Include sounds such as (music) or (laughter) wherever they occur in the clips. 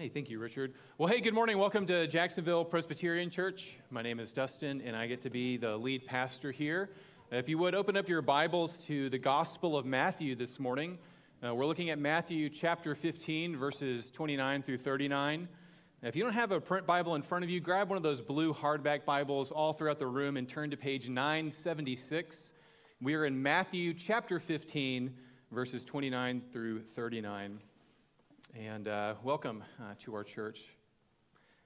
Hey, thank you, Richard. Well, hey, good morning. Welcome to Jacksonville Presbyterian Church. My name is Dustin, and I get to be the lead pastor here. If you would open up your Bibles to the Gospel of Matthew this morning. Uh, we're looking at Matthew chapter 15, verses 29 through 39. Now, If you don't have a print Bible in front of you, grab one of those blue hardback Bibles all throughout the room and turn to page 976. We are in Matthew chapter 15, verses 29 through 39 and uh, welcome uh, to our church.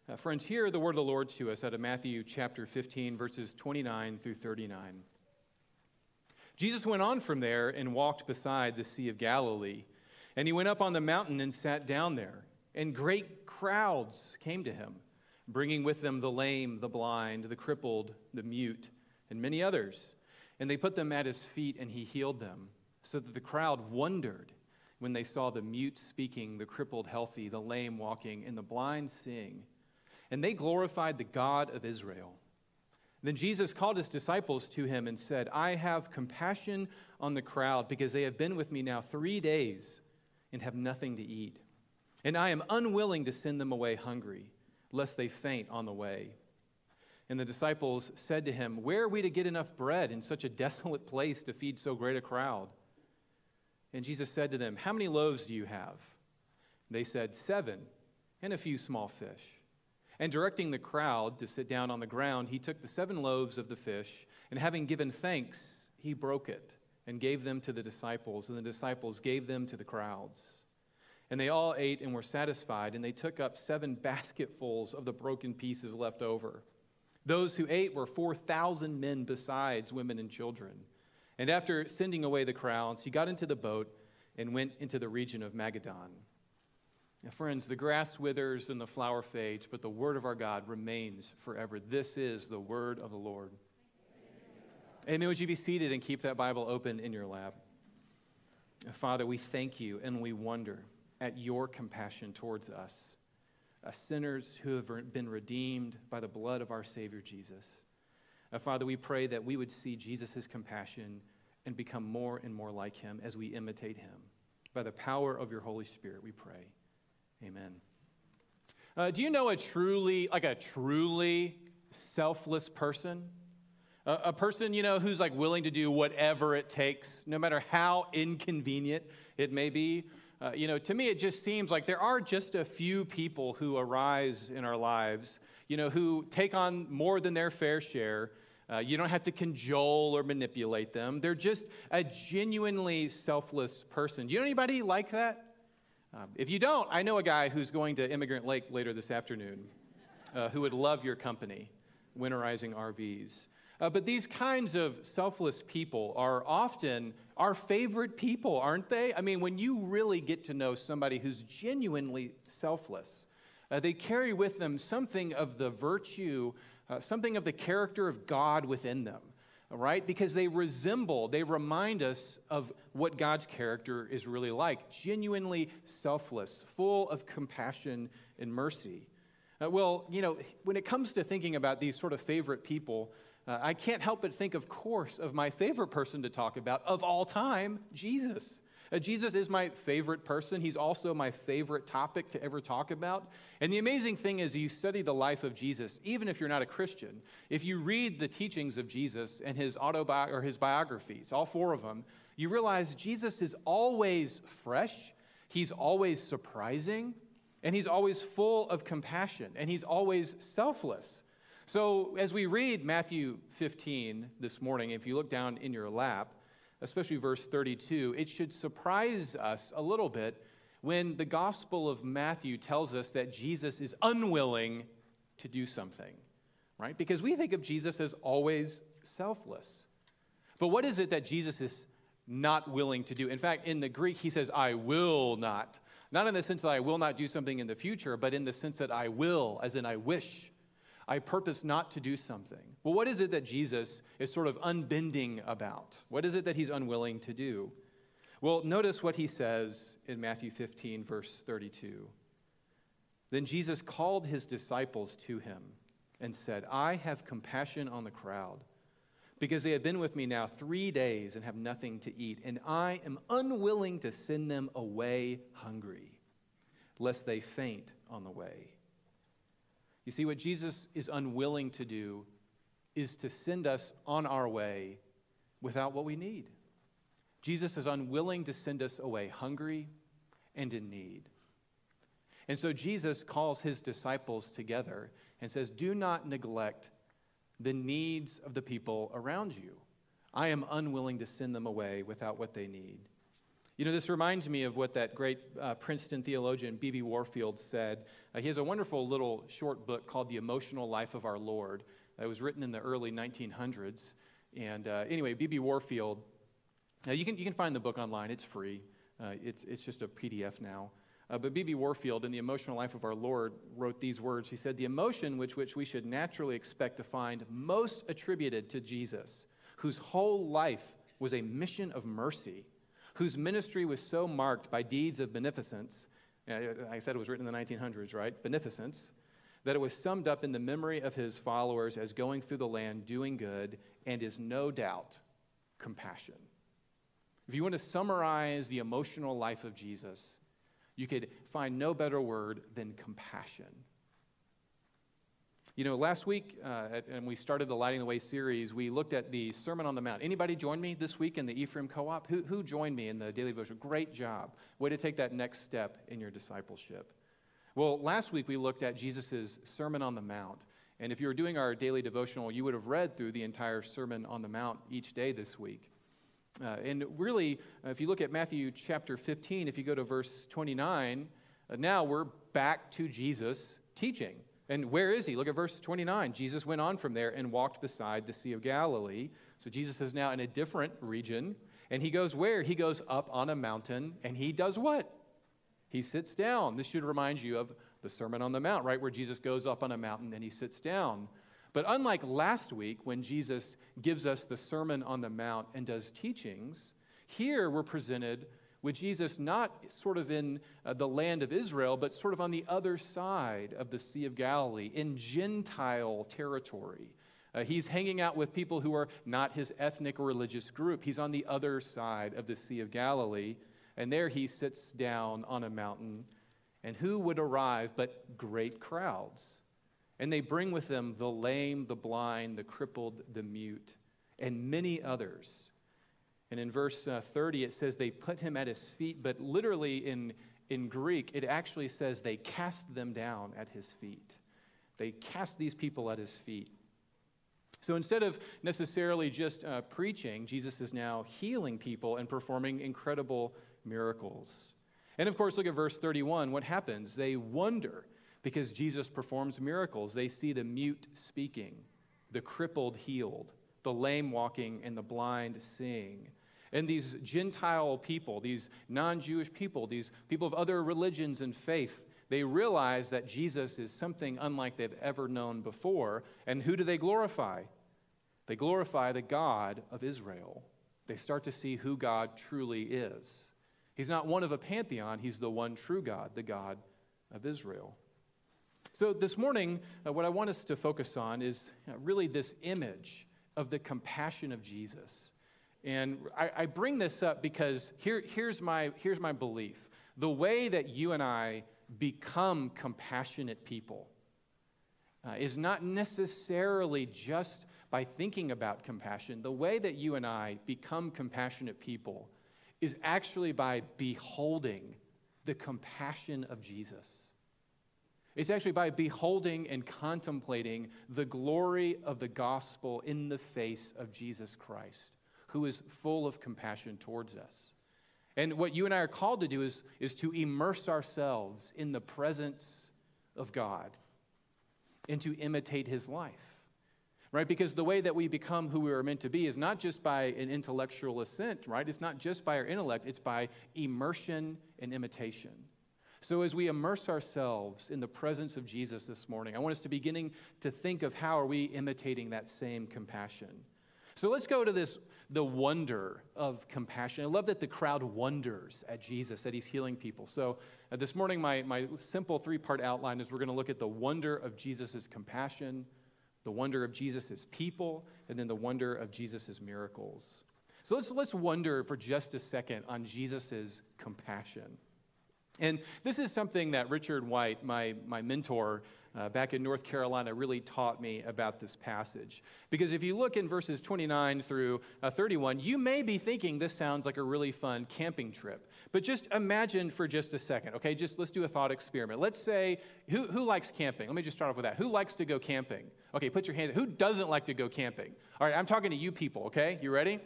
Uh, friends, hear the word of the Lord to us out of Matthew chapter 15, verses 29 through 39. Jesus went on from there and walked beside the Sea of Galilee. And he went up on the mountain and sat down there. And great crowds came to him, bringing with them the lame, the blind, the crippled, the mute, and many others. And they put them at his feet, and he healed them, so that the crowd wondered when they saw the mute speaking, the crippled healthy, the lame walking, and the blind seeing. And they glorified the God of Israel. Then Jesus called his disciples to him and said, I have compassion on the crowd because they have been with me now three days and have nothing to eat. And I am unwilling to send them away hungry, lest they faint on the way. And the disciples said to him, Where are we to get enough bread in such a desolate place to feed so great a crowd? And Jesus said to them, How many loaves do you have? They said, Seven, and a few small fish. And directing the crowd to sit down on the ground, he took the seven loaves of the fish, and having given thanks, he broke it and gave them to the disciples, and the disciples gave them to the crowds. And they all ate and were satisfied, and they took up seven (laughs) basketfuls of the broken pieces left over. Those who ate were 4,000 men besides women and children. And after sending away the crowds, he got into the boat and went into the region of Magadan. Now, friends, the grass withers and the flower fades, but the word of our God remains forever. This is the word of the Lord. Amen. Would you be seated and keep that Bible open in your lap? Father, we thank you and we wonder at your compassion towards us, as sinners who have been redeemed by the blood of our Savior Jesus. Uh, Father, we pray that we would see Jesus' compassion and become more and more like him as we imitate him. By the power of your Holy Spirit, we pray. Amen. Uh, do you know a truly, like a truly selfless person? A, a person, you know, who's like willing to do whatever it takes, no matter how inconvenient it may be. Uh, you know, to me, it just seems like there are just a few people who arise in our lives, you know, who take on more than their fair share uh, you don't have to cajole or manipulate them. They're just a genuinely selfless person. Do you know anybody like that? Um, if you don't, I know a guy who's going to Emigrant Lake later this afternoon uh, who would love your company, winterizing RVs. Uh, but these kinds of selfless people are often our favorite people, aren't they? I mean, when you really get to know somebody who's genuinely selfless, uh, they carry with them something of the virtue uh, something of the character of God within them, right? Because they resemble, they remind us of what God's character is really like genuinely selfless, full of compassion and mercy. Uh, well, you know, when it comes to thinking about these sort of favorite people, uh, I can't help but think, of course, of my favorite person to talk about of all time, Jesus. Uh, Jesus is my favorite person. He's also my favorite topic to ever talk about. And the amazing thing is, you study the life of Jesus, even if you're not a Christian, if you read the teachings of Jesus and his autobi- or his biographies, all four of them, you realize Jesus is always fresh, he's always surprising, and he's always full of compassion, and he's always selfless. So, as we read Matthew 15 this morning, if you look down in your lap, especially verse 32, it should surprise us a little bit when the Gospel of Matthew tells us that Jesus is unwilling to do something, right? Because we think of Jesus as always selfless. But what is it that Jesus is not willing to do? In fact, in the Greek, he says, I will not. Not in the sense that I will not do something in the future, but in the sense that I will, as in I wish. I purpose not to do something. Well, what is it that Jesus is sort of unbending about? What is it that he's unwilling to do? Well, notice what he says in Matthew 15, verse 32. Then Jesus called his disciples to him and said, I have compassion on the crowd because they have been with me now three days and have nothing to eat, and I am unwilling to send them away hungry lest they faint on the way. You see, what Jesus is unwilling to do is to send us on our way without what we need. Jesus is unwilling to send us away hungry and in need. And so Jesus calls his disciples together and says, Do not neglect the needs of the people around you. I am unwilling to send them away without what they need. You know, this reminds me of what that great uh, Princeton theologian B.B. Warfield said. Uh, he has a wonderful little short book called The Emotional Life of Our Lord. It was written in the early 1900s. And uh, anyway, B.B. Warfield, uh, you, can, you can find the book online, it's free. Uh, it's, it's just a PDF now. Uh, but B.B. Warfield, in The Emotional Life of Our Lord, wrote these words. He said, The emotion which, which we should naturally expect to find most attributed to Jesus, whose whole life was a mission of mercy, whose ministry was so marked by deeds of beneficence. I said it was written in the 1900s, right? Beneficence. That it was summed up in the memory of his followers as going through the land doing good and is no doubt compassion. If you want to summarize the emotional life of Jesus, you could find no better word than compassion. You know, last week, uh, and we started the Lighting the Way series, we looked at the Sermon on the Mount. Anybody join me this week in the Ephraim Co op? Who, who joined me in the daily devotion? Great job. Way to take that next step in your discipleship. Well, last week we looked at Jesus' Sermon on the Mount. And if you were doing our daily devotional, you would have read through the entire Sermon on the Mount each day this week. Uh, and really, uh, if you look at Matthew chapter 15, if you go to verse 29, uh, now we're back to Jesus teaching. And where is he? Look at verse 29. Jesus went on from there and walked beside the Sea of Galilee. So Jesus is now in a different region. And he goes where? He goes up on a mountain and he does what? He sits down. This should remind you of the Sermon on the Mount, right? Where Jesus goes up on a mountain and he sits down. But unlike last week when Jesus gives us the Sermon on the Mount and does teachings, here we're presented with Jesus not sort of in uh, the land of Israel, but sort of on the other side of the Sea of Galilee, in Gentile territory. Uh, he's hanging out with people who are not his ethnic or religious group. He's on the other side of the Sea of Galilee, and there he sits down on a mountain. And who would arrive but great crowds? And they bring with them the lame, the blind, the crippled, the mute, and many others. And in verse uh, 30, it says they put him at his feet, but literally in, in Greek, it actually says they cast them down at his feet. They cast these people at his feet. So instead of necessarily just uh, preaching, Jesus is now healing people and performing incredible miracles. And of course, look at verse 31. What happens? They wonder because Jesus performs miracles. They see the mute speaking, the crippled healed, the lame walking, and the blind seeing. And these Gentile people, these non Jewish people, these people of other religions and faith, they realize that Jesus is something unlike they've ever known before. And who do they glorify? They glorify the God of Israel. They start to see who God truly is. He's not one of a pantheon, he's the one true God, the God of Israel. So, this morning, uh, what I want us to focus on is uh, really this image of the compassion of Jesus. And I, I bring this up because here, here's, my, here's my belief the way that you and I become compassionate people uh, is not necessarily just by thinking about compassion. The way that you and I become compassionate people is actually by beholding the compassion of Jesus. It's actually by beholding and contemplating the glory of the gospel in the face of Jesus Christ, who is full of compassion towards us. And what you and I are called to do is, is to immerse ourselves in the presence of God and to imitate his life. Right? Because the way that we become who we are meant to be is not just by an intellectual assent, right? It's not just by our intellect, it's by immersion and imitation. So as we immerse ourselves in the presence of Jesus this morning, I want us to beginning to think of how are we imitating that same compassion. So let's go to this the wonder of compassion. I love that the crowd wonders at Jesus, that he's healing people. So uh, this morning, my, my simple three part outline is we're going to look at the wonder of Jesus' compassion, the wonder of Jesus' people, and then the wonder of Jesus' miracles. So let's, let's wonder for just a second on Jesus' compassion. And this is something that Richard White, my, my mentor uh, back in North Carolina, really taught me about this passage. Because if you look in verses 29 through uh, 31, you may be thinking this sounds like a really fun camping trip. But just imagine for just a second, okay? Just let's do a thought experiment. Let's say, who, who likes camping? Let me just start off with that. Who likes to go camping? Okay, put your hands. Who doesn't like to go camping? All right, I'm talking to you people, okay? You ready?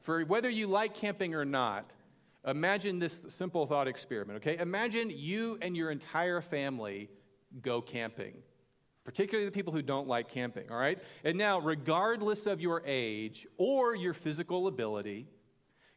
For whether you like camping or not, Imagine this simple thought experiment, okay? Imagine you and your entire family go camping, particularly the people who don't like camping, all right? And now, regardless of your age or your physical ability,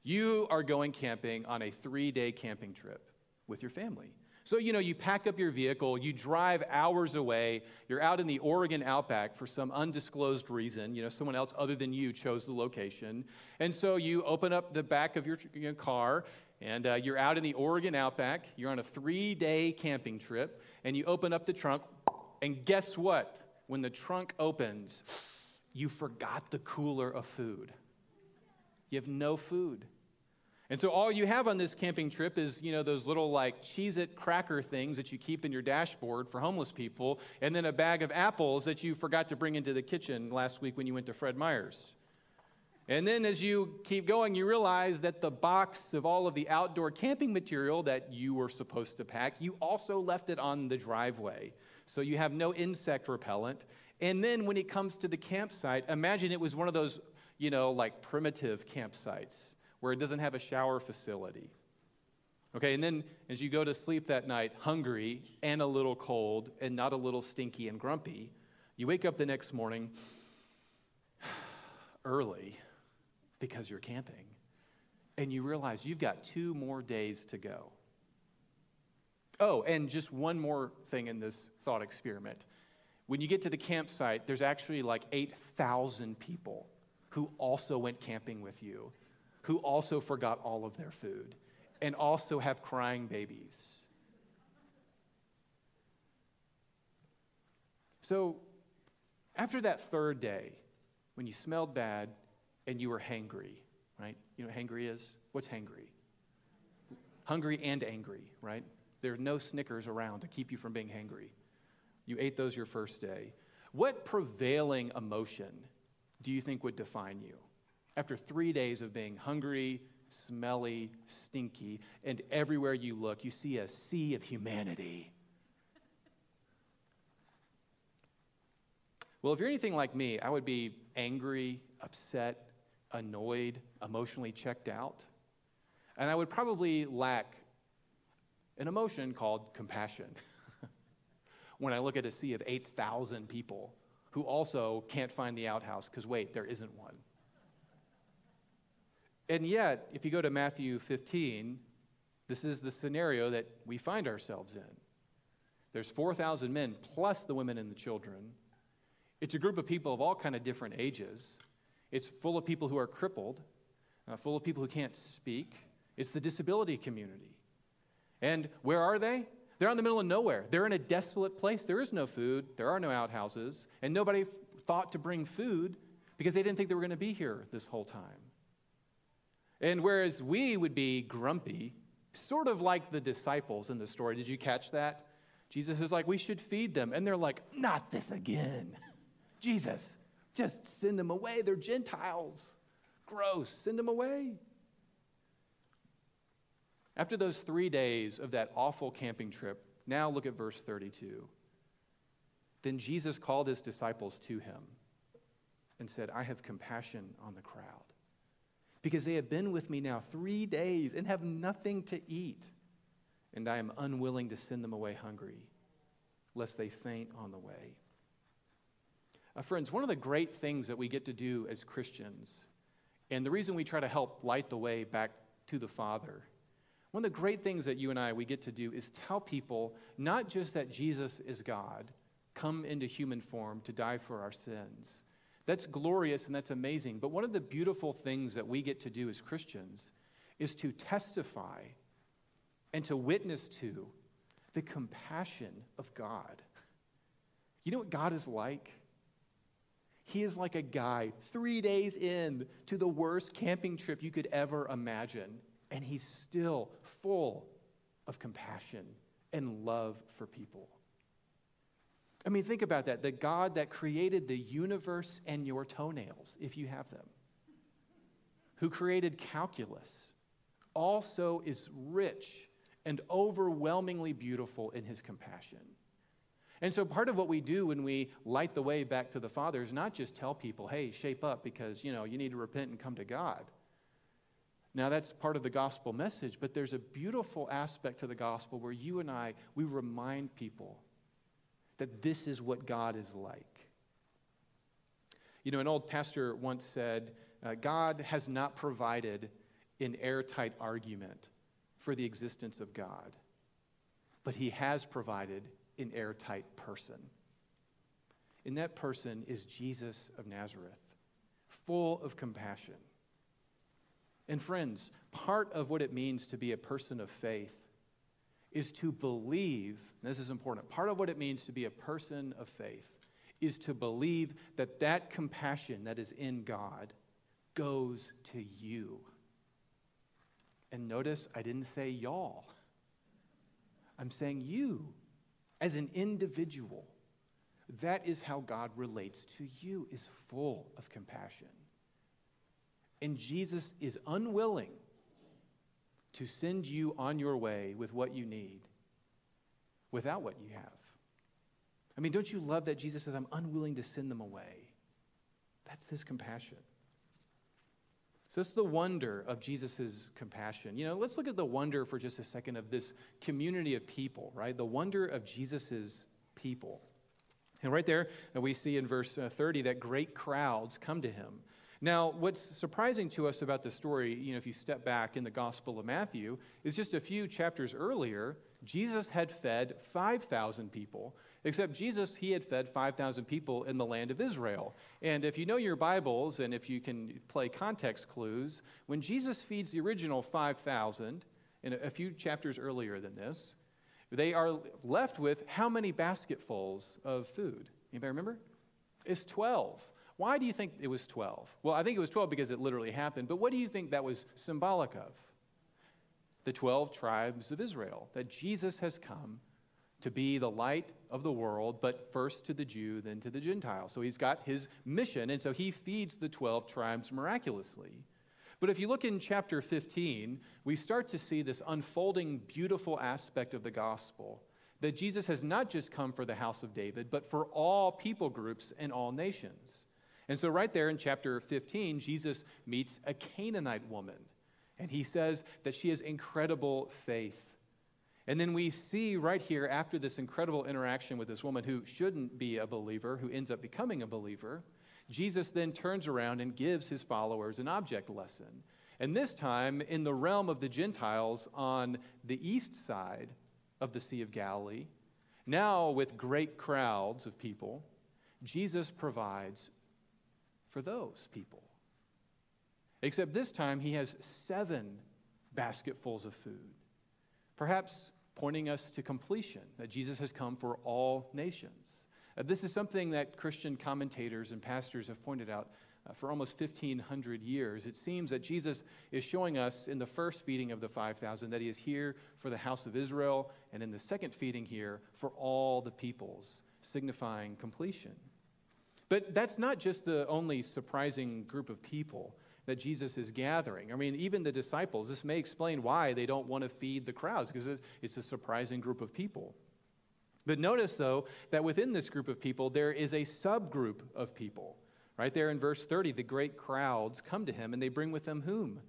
you are going camping on a three day camping trip with your family. So, you know, you pack up your vehicle, you drive hours away, you're out in the Oregon outback for some undisclosed reason. You know, someone else other than you chose the location. And so you open up the back of your car and uh, you're out in the Oregon outback. You're on a three day camping trip, and you open up the trunk, and guess what? When the trunk opens, you forgot the cooler of food. You have no food. And so all you have on this camping trip is, you know, those little like Cheez It cracker things that you keep in your dashboard for homeless people, and then a bag of apples that you forgot to bring into the kitchen last week when you went to Fred Meyer's. And then as you keep going, you realize that the box of all of the outdoor camping material that you were supposed to pack, you also left it on the driveway. So you have no insect repellent. And then when it comes to the campsite, imagine it was one of those, you know, like primitive campsites where it doesn't have a shower facility. Okay, and then as you go to sleep that night, hungry and a little cold and not a little stinky and grumpy, you wake up the next morning (sighs) early because you're camping and you realize you've got two more days to go. Oh, and just one more thing in this thought experiment. When you get to the campsite, there's actually like 8,000 people who also went camping with you who also forgot all of their food and also have crying babies. So, after that third day, when you smelled bad and you were hangry, right? You know what hangry is? What's hangry? Hungry and angry, right? There's no Snickers around to keep you from being hangry. You ate those your first day. What prevailing emotion do you think would define you? After three days of being hungry, smelly, stinky, and everywhere you look, you see a sea of humanity. Well, if you're anything like me, I would be angry, upset, annoyed, emotionally checked out. And I would probably lack an emotion called compassion (laughs) when I look at a sea of 8,000 people who also can't find the outhouse because, wait, there isn't one. And yet, if you go to Matthew 15, this is the scenario that we find ourselves in. There's 4,000 men plus the women and the children. It's a group of people of all kind of different ages. It's full of people who are crippled, uh, full of people who can't speak. It's the disability community. And where are they? They're in the middle of nowhere. They're in a desolate place. There is no food, there are no outhouses, and nobody f- thought to bring food because they didn't think they were going to be here this whole time. And whereas we would be grumpy, sort of like the disciples in the story, did you catch that? Jesus is like, we should feed them. And they're like, not this again. (laughs) Jesus, just send them away. They're Gentiles. Gross. Send them away. After those three days of that awful camping trip, now look at verse 32. Then Jesus called his disciples to him and said, I have compassion on the crowd because they have been with me now three days and have nothing to eat. And I am unwilling to send them away hungry, lest they faint on the way. Uh, friends, one of the great things that we get to do as Christians, and the reason we try to help light the way back to the Father, one of the great things that you and I we get to do is tell people not just that Jesus is God, come into human form to die for our sins, that's glorious and that's amazing. But one of the beautiful things that we get to do as Christians is to testify and to witness to the compassion of God. You know what God is like? He is like a guy three days in to the worst camping trip you could ever imagine, and he's still full of compassion and love for people. I mean, think about that. The God that created the universe and your toenails, if you have them, who created calculus, also is rich and overwhelmingly beautiful in his compassion. And so, part of what we do when we light the way back to the Father is not just tell people, hey, shape up because, you know, you need to repent and come to God. Now, that's part of the gospel message, but there's a beautiful aspect to the gospel where you and I, we remind people that this is what God is like. You know, an old pastor once said, uh, God has not provided an airtight argument for the existence of God, but he has provided an airtight person. And that person is Jesus of Nazareth, full of compassion. And friends, part of what it means to be a person of faith is to believe, this is important, part of what it means to be a person of faith is to believe that that compassion that is in God goes to you. And notice I didn't say y'all. I'm saying you as an individual. That is how God relates to you is full of compassion. And Jesus is unwilling to send you on your way with what you need without what you have. I mean, don't you love that Jesus says, I'm unwilling to send them away? That's his compassion. So it's the wonder of Jesus' compassion. You know, let's look at the wonder for just a second of this community of people, right? The wonder of Jesus' people. And right there, we see in verse uh, 30 that great crowds come to him. Now, what's surprising to us about the story, you know, if you step back in the Gospel of Matthew, is just a few chapters earlier, Jesus had fed 5,000 people, except Jesus, he had fed 5,000 people in the land of Israel. And if you know your Bibles and if you can play context clues, when Jesus feeds the original 5,000, in a few chapters earlier than this, they are left with how many basketfuls of food? Anybody remember? It's 12. Why do you think it was 12? Well, I think it was 12 because it literally happened, but what do you think that was symbolic of? The 12 tribes of Israel, that Jesus has come to be the light of the world, but first to the Jew, then to the Gentile. So he's got his mission, and so he feeds the 12 tribes miraculously. But if you look in chapter 15, we start to see this unfolding, beautiful aspect of the gospel that Jesus has not just come for the house of David, but for all people groups and all nations. And so, right there in chapter 15, Jesus meets a Canaanite woman, and he says that she has incredible faith. And then we see right here, after this incredible interaction with this woman who shouldn't be a believer, who ends up becoming a believer, Jesus then turns around and gives his followers an object lesson. And this time, in the realm of the Gentiles on the east side of the Sea of Galilee, now with great crowds of people, Jesus provides for those people. Except this time he has seven basketfuls of food, perhaps pointing us to completion, that Jesus has come for all nations. Uh, this is something that Christian commentators and pastors have pointed out uh, for almost 1,500 years. It seems that Jesus is showing us in the first feeding of the 5,000 that he is here for the house of Israel, and in the second feeding here for all the peoples, signifying completion. But that's not just the only surprising group of people that Jesus is gathering. I mean, even the disciples, this may explain why they don't want to feed the crowds, because it's a surprising group of people. But notice, though, that within this group of people, there is a subgroup of people. Right there in verse 30, the great crowds come to him, and they bring with them whom?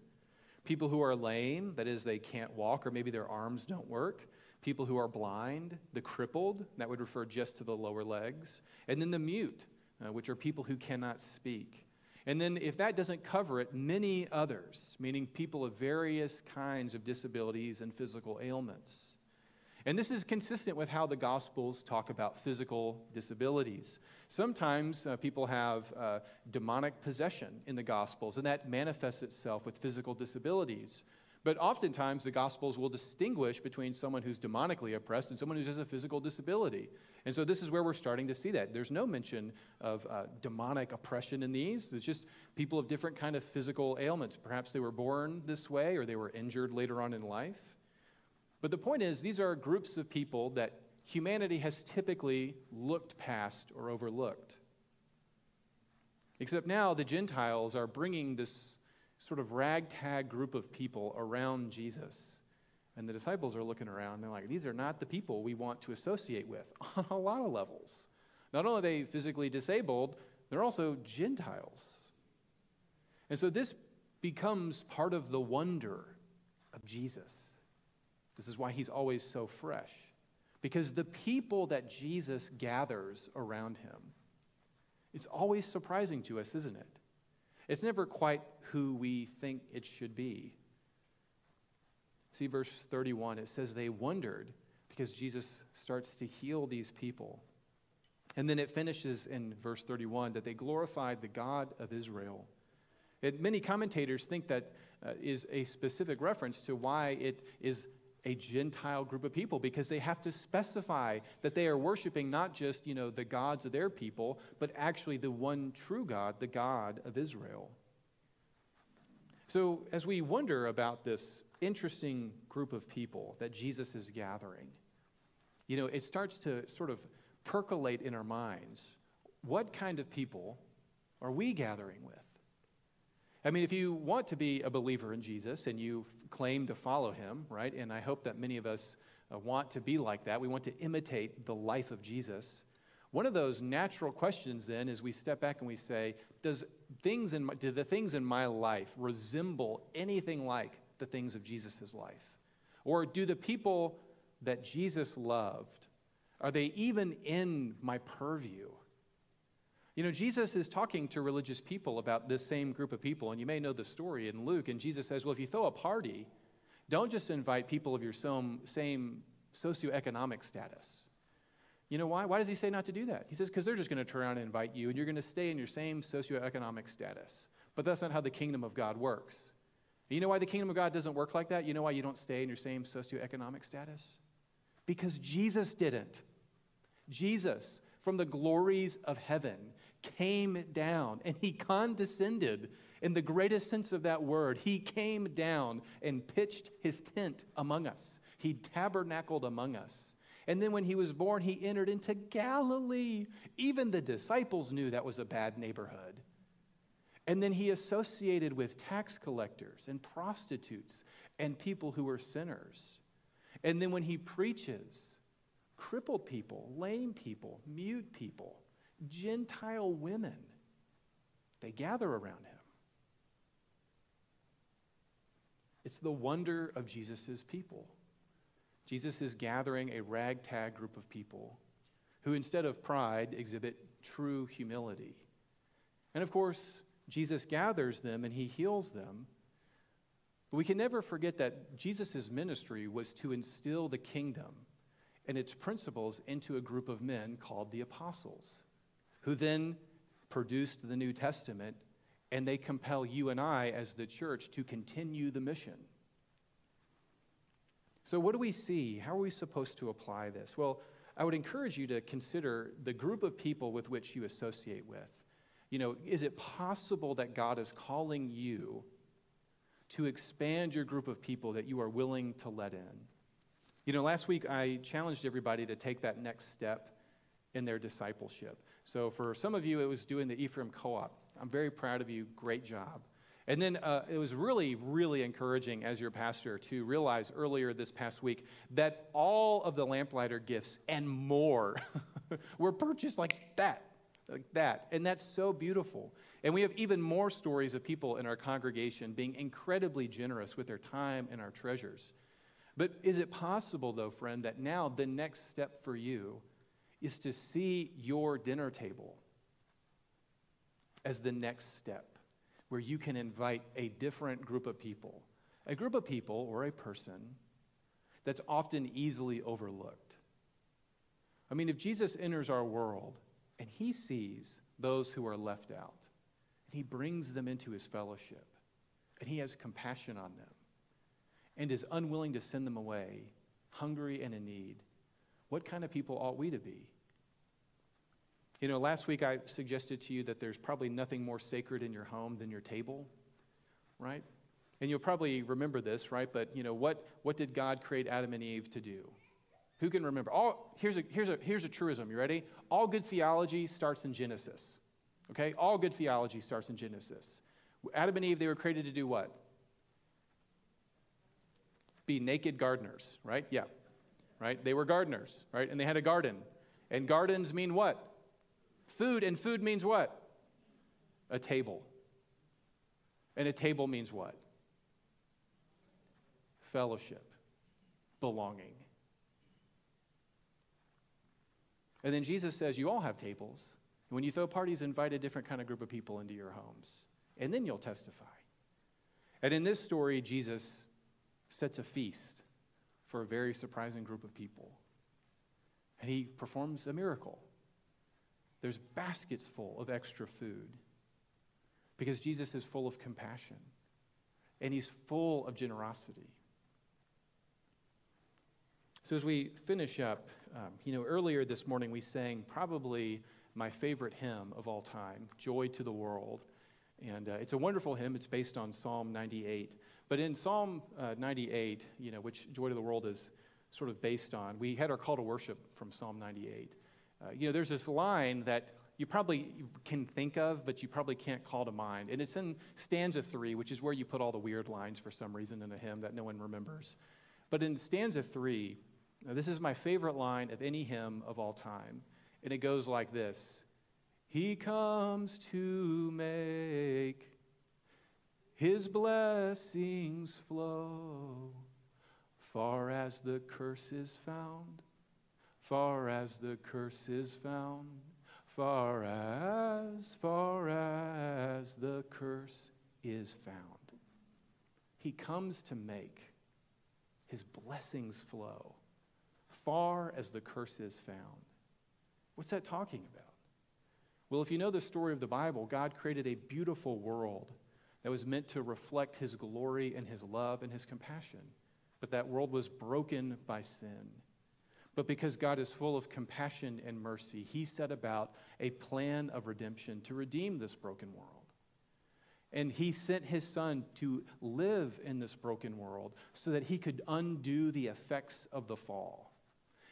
People who are lame, that is, they can't walk, or maybe their arms don't work. People who are blind, the crippled, that would refer just to the lower legs. And then the mute, uh, which are people who cannot speak. And then, if that doesn't cover it, many others, meaning people of various kinds of disabilities and physical ailments. And this is consistent with how the Gospels talk about physical disabilities. Sometimes uh, people have uh, demonic possession in the Gospels, and that manifests itself with physical disabilities. But oftentimes, the Gospels will distinguish between someone who's demonically oppressed and someone who has a physical disability. And so, this is where we're starting to see that. There's no mention of uh, demonic oppression in these. It's just people of different kind of physical ailments. Perhaps they were born this way or they were injured later on in life. But the point is, these are groups of people that humanity has typically looked past or overlooked. Except now the Gentiles are bringing this sort of ragtag group of people around Jesus. And the disciples are looking around they're like, these are not the people we want to associate with (laughs) on a lot of levels. Not only are they physically disabled, they're also Gentiles. And so this becomes part of the wonder of Jesus. This is why he's always so fresh. Because the people that Jesus gathers around him, it's always surprising to us, isn't it? It's never quite who we think it should be. See, verse 31, it says they wondered because Jesus starts to heal these people. And then it finishes in verse 31 that they glorified the God of Israel. It, many commentators think that uh, is a specific reference to why it is a Gentile group of people because they have to specify that they are worshiping not just, you know, the gods of their people, but actually the one true God, the God of Israel. So, as we wonder about this interesting group of people that Jesus is gathering, you know, it starts to sort of percolate in our minds. What kind of people are we gathering with? I mean, if you want to be a believer in Jesus and you claim to follow him, right? And I hope that many of us uh, want to be like that. We want to imitate the life of Jesus. One of those natural questions then is we step back and we say, does things in my, do the things in my life resemble anything like the things of Jesus' life? Or do the people that Jesus loved, are they even in my purview? You know, Jesus is talking to religious people about this same group of people, and you may know the story in Luke. And Jesus says, Well, if you throw a party, don't just invite people of your same, socioeconomic status. You know why? Why does he say not to do that? He says, Because they're just going to turn around and invite you, and you're going to stay in your same socioeconomic status. But that's not how the kingdom of God works. you know why the kingdom of God doesn't work like that? You know why you don't stay in your same socioeconomic status? Because Jesus didn't. Jesus, from the glories of heaven, came down and he condescended in the greatest sense of that word. He came down and pitched his tent among us, he tabernacled among us. And then when he was born, he entered into Galilee. Even the disciples knew that was a bad neighborhood. And then he associated with tax collectors and prostitutes and people who were sinners. And then when he preaches, crippled people, lame people, mute people, Gentile women. They gather around him. It's the wonder of Jesus' people. Jesus is gathering a ragtag group of people who, instead of pride, exhibit true humility. And of course, Jesus gathers them and he heals them. But we can never forget that Jesus' ministry was to instill the kingdom and its principles into a group of men called the apostles who then produced the New Testament, and they compel you and I as the church to continue the mission. So, what do we see? How are we supposed to apply this? Well, I would encourage you to consider the group of people with which you associate with. You know, is it possible that God is calling you to expand your group of people that you are willing to let in? You know, last week I challenged everybody to take that next step in their discipleship. So for some of you, it was doing the Ephraim Co op. I'm very proud of you. Great job. And then uh, it was really, really encouraging as your pastor to realize earlier this past week that all of the lamplighter gifts and more (laughs) were purchased like that, like that. And that's so beautiful. And we have even more stories of people in our congregation being incredibly generous with their time and our treasures. But is it possible, though, friend, that now the next step for you is to see your dinner table as the next step where you can invite a different group of people, a group of people or a person that's often easily overlooked. I mean, if Jesus enters our world and he sees those who are left out, and he brings them into his fellowship, and he has compassion on them, and is unwilling to send them away, hungry and in need, what kind of people ought we to be? You know, last week I suggested to you that there's probably nothing more sacred in your home than your table, right? And you'll probably remember this, right? But you know, what, what did God create Adam and Eve to do? Who can remember? All, here's, a, here's, a, here's a truism. You ready? All good theology starts in Genesis. Okay? All good theology starts in Genesis. Adam and Eve, they were created to do what? Be naked gardeners, right? Yeah. Right? They were gardeners, right? And they had a garden. And gardens mean what? Food. And food means what? A table. And a table means what? Fellowship, belonging. And then Jesus says, You all have tables. When you throw parties, invite a different kind of group of people into your homes. And then you'll testify. And in this story, Jesus sets a feast for a very surprising group of people. And he performs a miracle. There's baskets full of extra food because Jesus is full of compassion and he's full of generosity. So, as we finish up, um, you know, earlier this morning we sang probably my favorite hymn of all time, Joy to the World. And uh, it's a wonderful hymn. It's based on Psalm 98. But in Psalm uh, 98, you know, which Joy to the World is sort of based on, we had our call to worship from Psalm 98. Uh, you know, there's this line that you probably can think of, but you probably can't call to mind. And it's in stanza three, which is where you put all the weird lines for some reason in a hymn that no one remembers. But in stanza three, this is my favorite line of any hymn of all time. And it goes like this He comes to make his blessings flow far as the curse is found, far as the curse is found far as, far as the curse is found. He comes to make his blessings flow far as the curse is found. What's that talking about? Well, if you know the story of the Bible, God created a beautiful world that was meant to reflect his glory and his love and his compassion. But that world was broken by sin. But because God is full of compassion and mercy, he set about a plan of redemption to redeem this broken world. And he sent his son to live in this broken world so that he could undo the effects of the fall.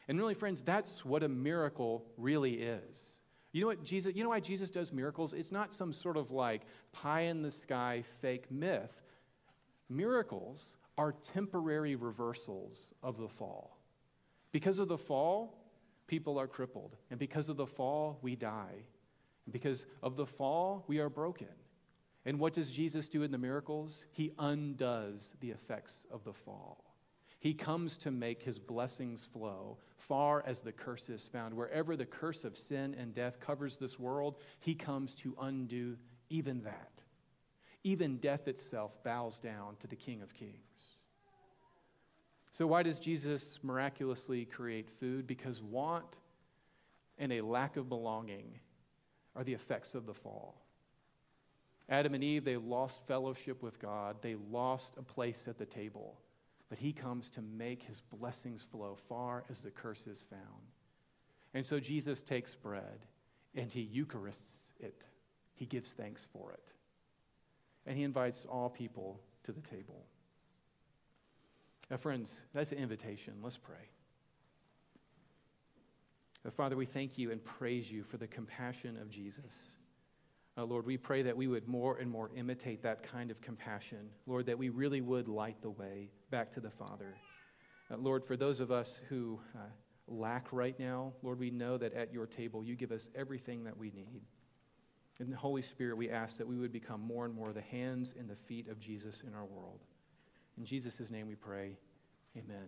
And really, friends, that's what a miracle really is. You know what Jesus, you know why Jesus does miracles? It's not some sort of like pie in the sky fake myth. Miracles are temporary reversals of the fall. Because of the fall, people are crippled. And because of the fall, we die. And because of the fall, we are broken. And what does Jesus do in the miracles? He undoes the effects of the fall. He comes to make his blessings flow far as the curse is found. Wherever the curse of sin and death covers this world, he comes to undo even that. Even death itself bows down to the King of Kings. So, why does Jesus miraculously create food? Because want and a lack of belonging are the effects of the fall. Adam and Eve, they lost fellowship with God, they lost a place at the table. But he comes to make his blessings flow far as the curse is found. And so Jesus takes bread and he Eucharists it. He gives thanks for it. And he invites all people to the table. Now, friends, that's an invitation. Let's pray. Father, we thank you and praise you for the compassion of Jesus. Uh, Lord, we pray that we would more and more imitate that kind of compassion. Lord, that we really would light the way back to the Father. Uh, Lord, for those of us who uh, lack right now, Lord, we know that at your table you give us everything that we need. In the Holy Spirit, we ask that we would become more and more the hands and the feet of Jesus in our world. In Jesus' name we pray. Amen.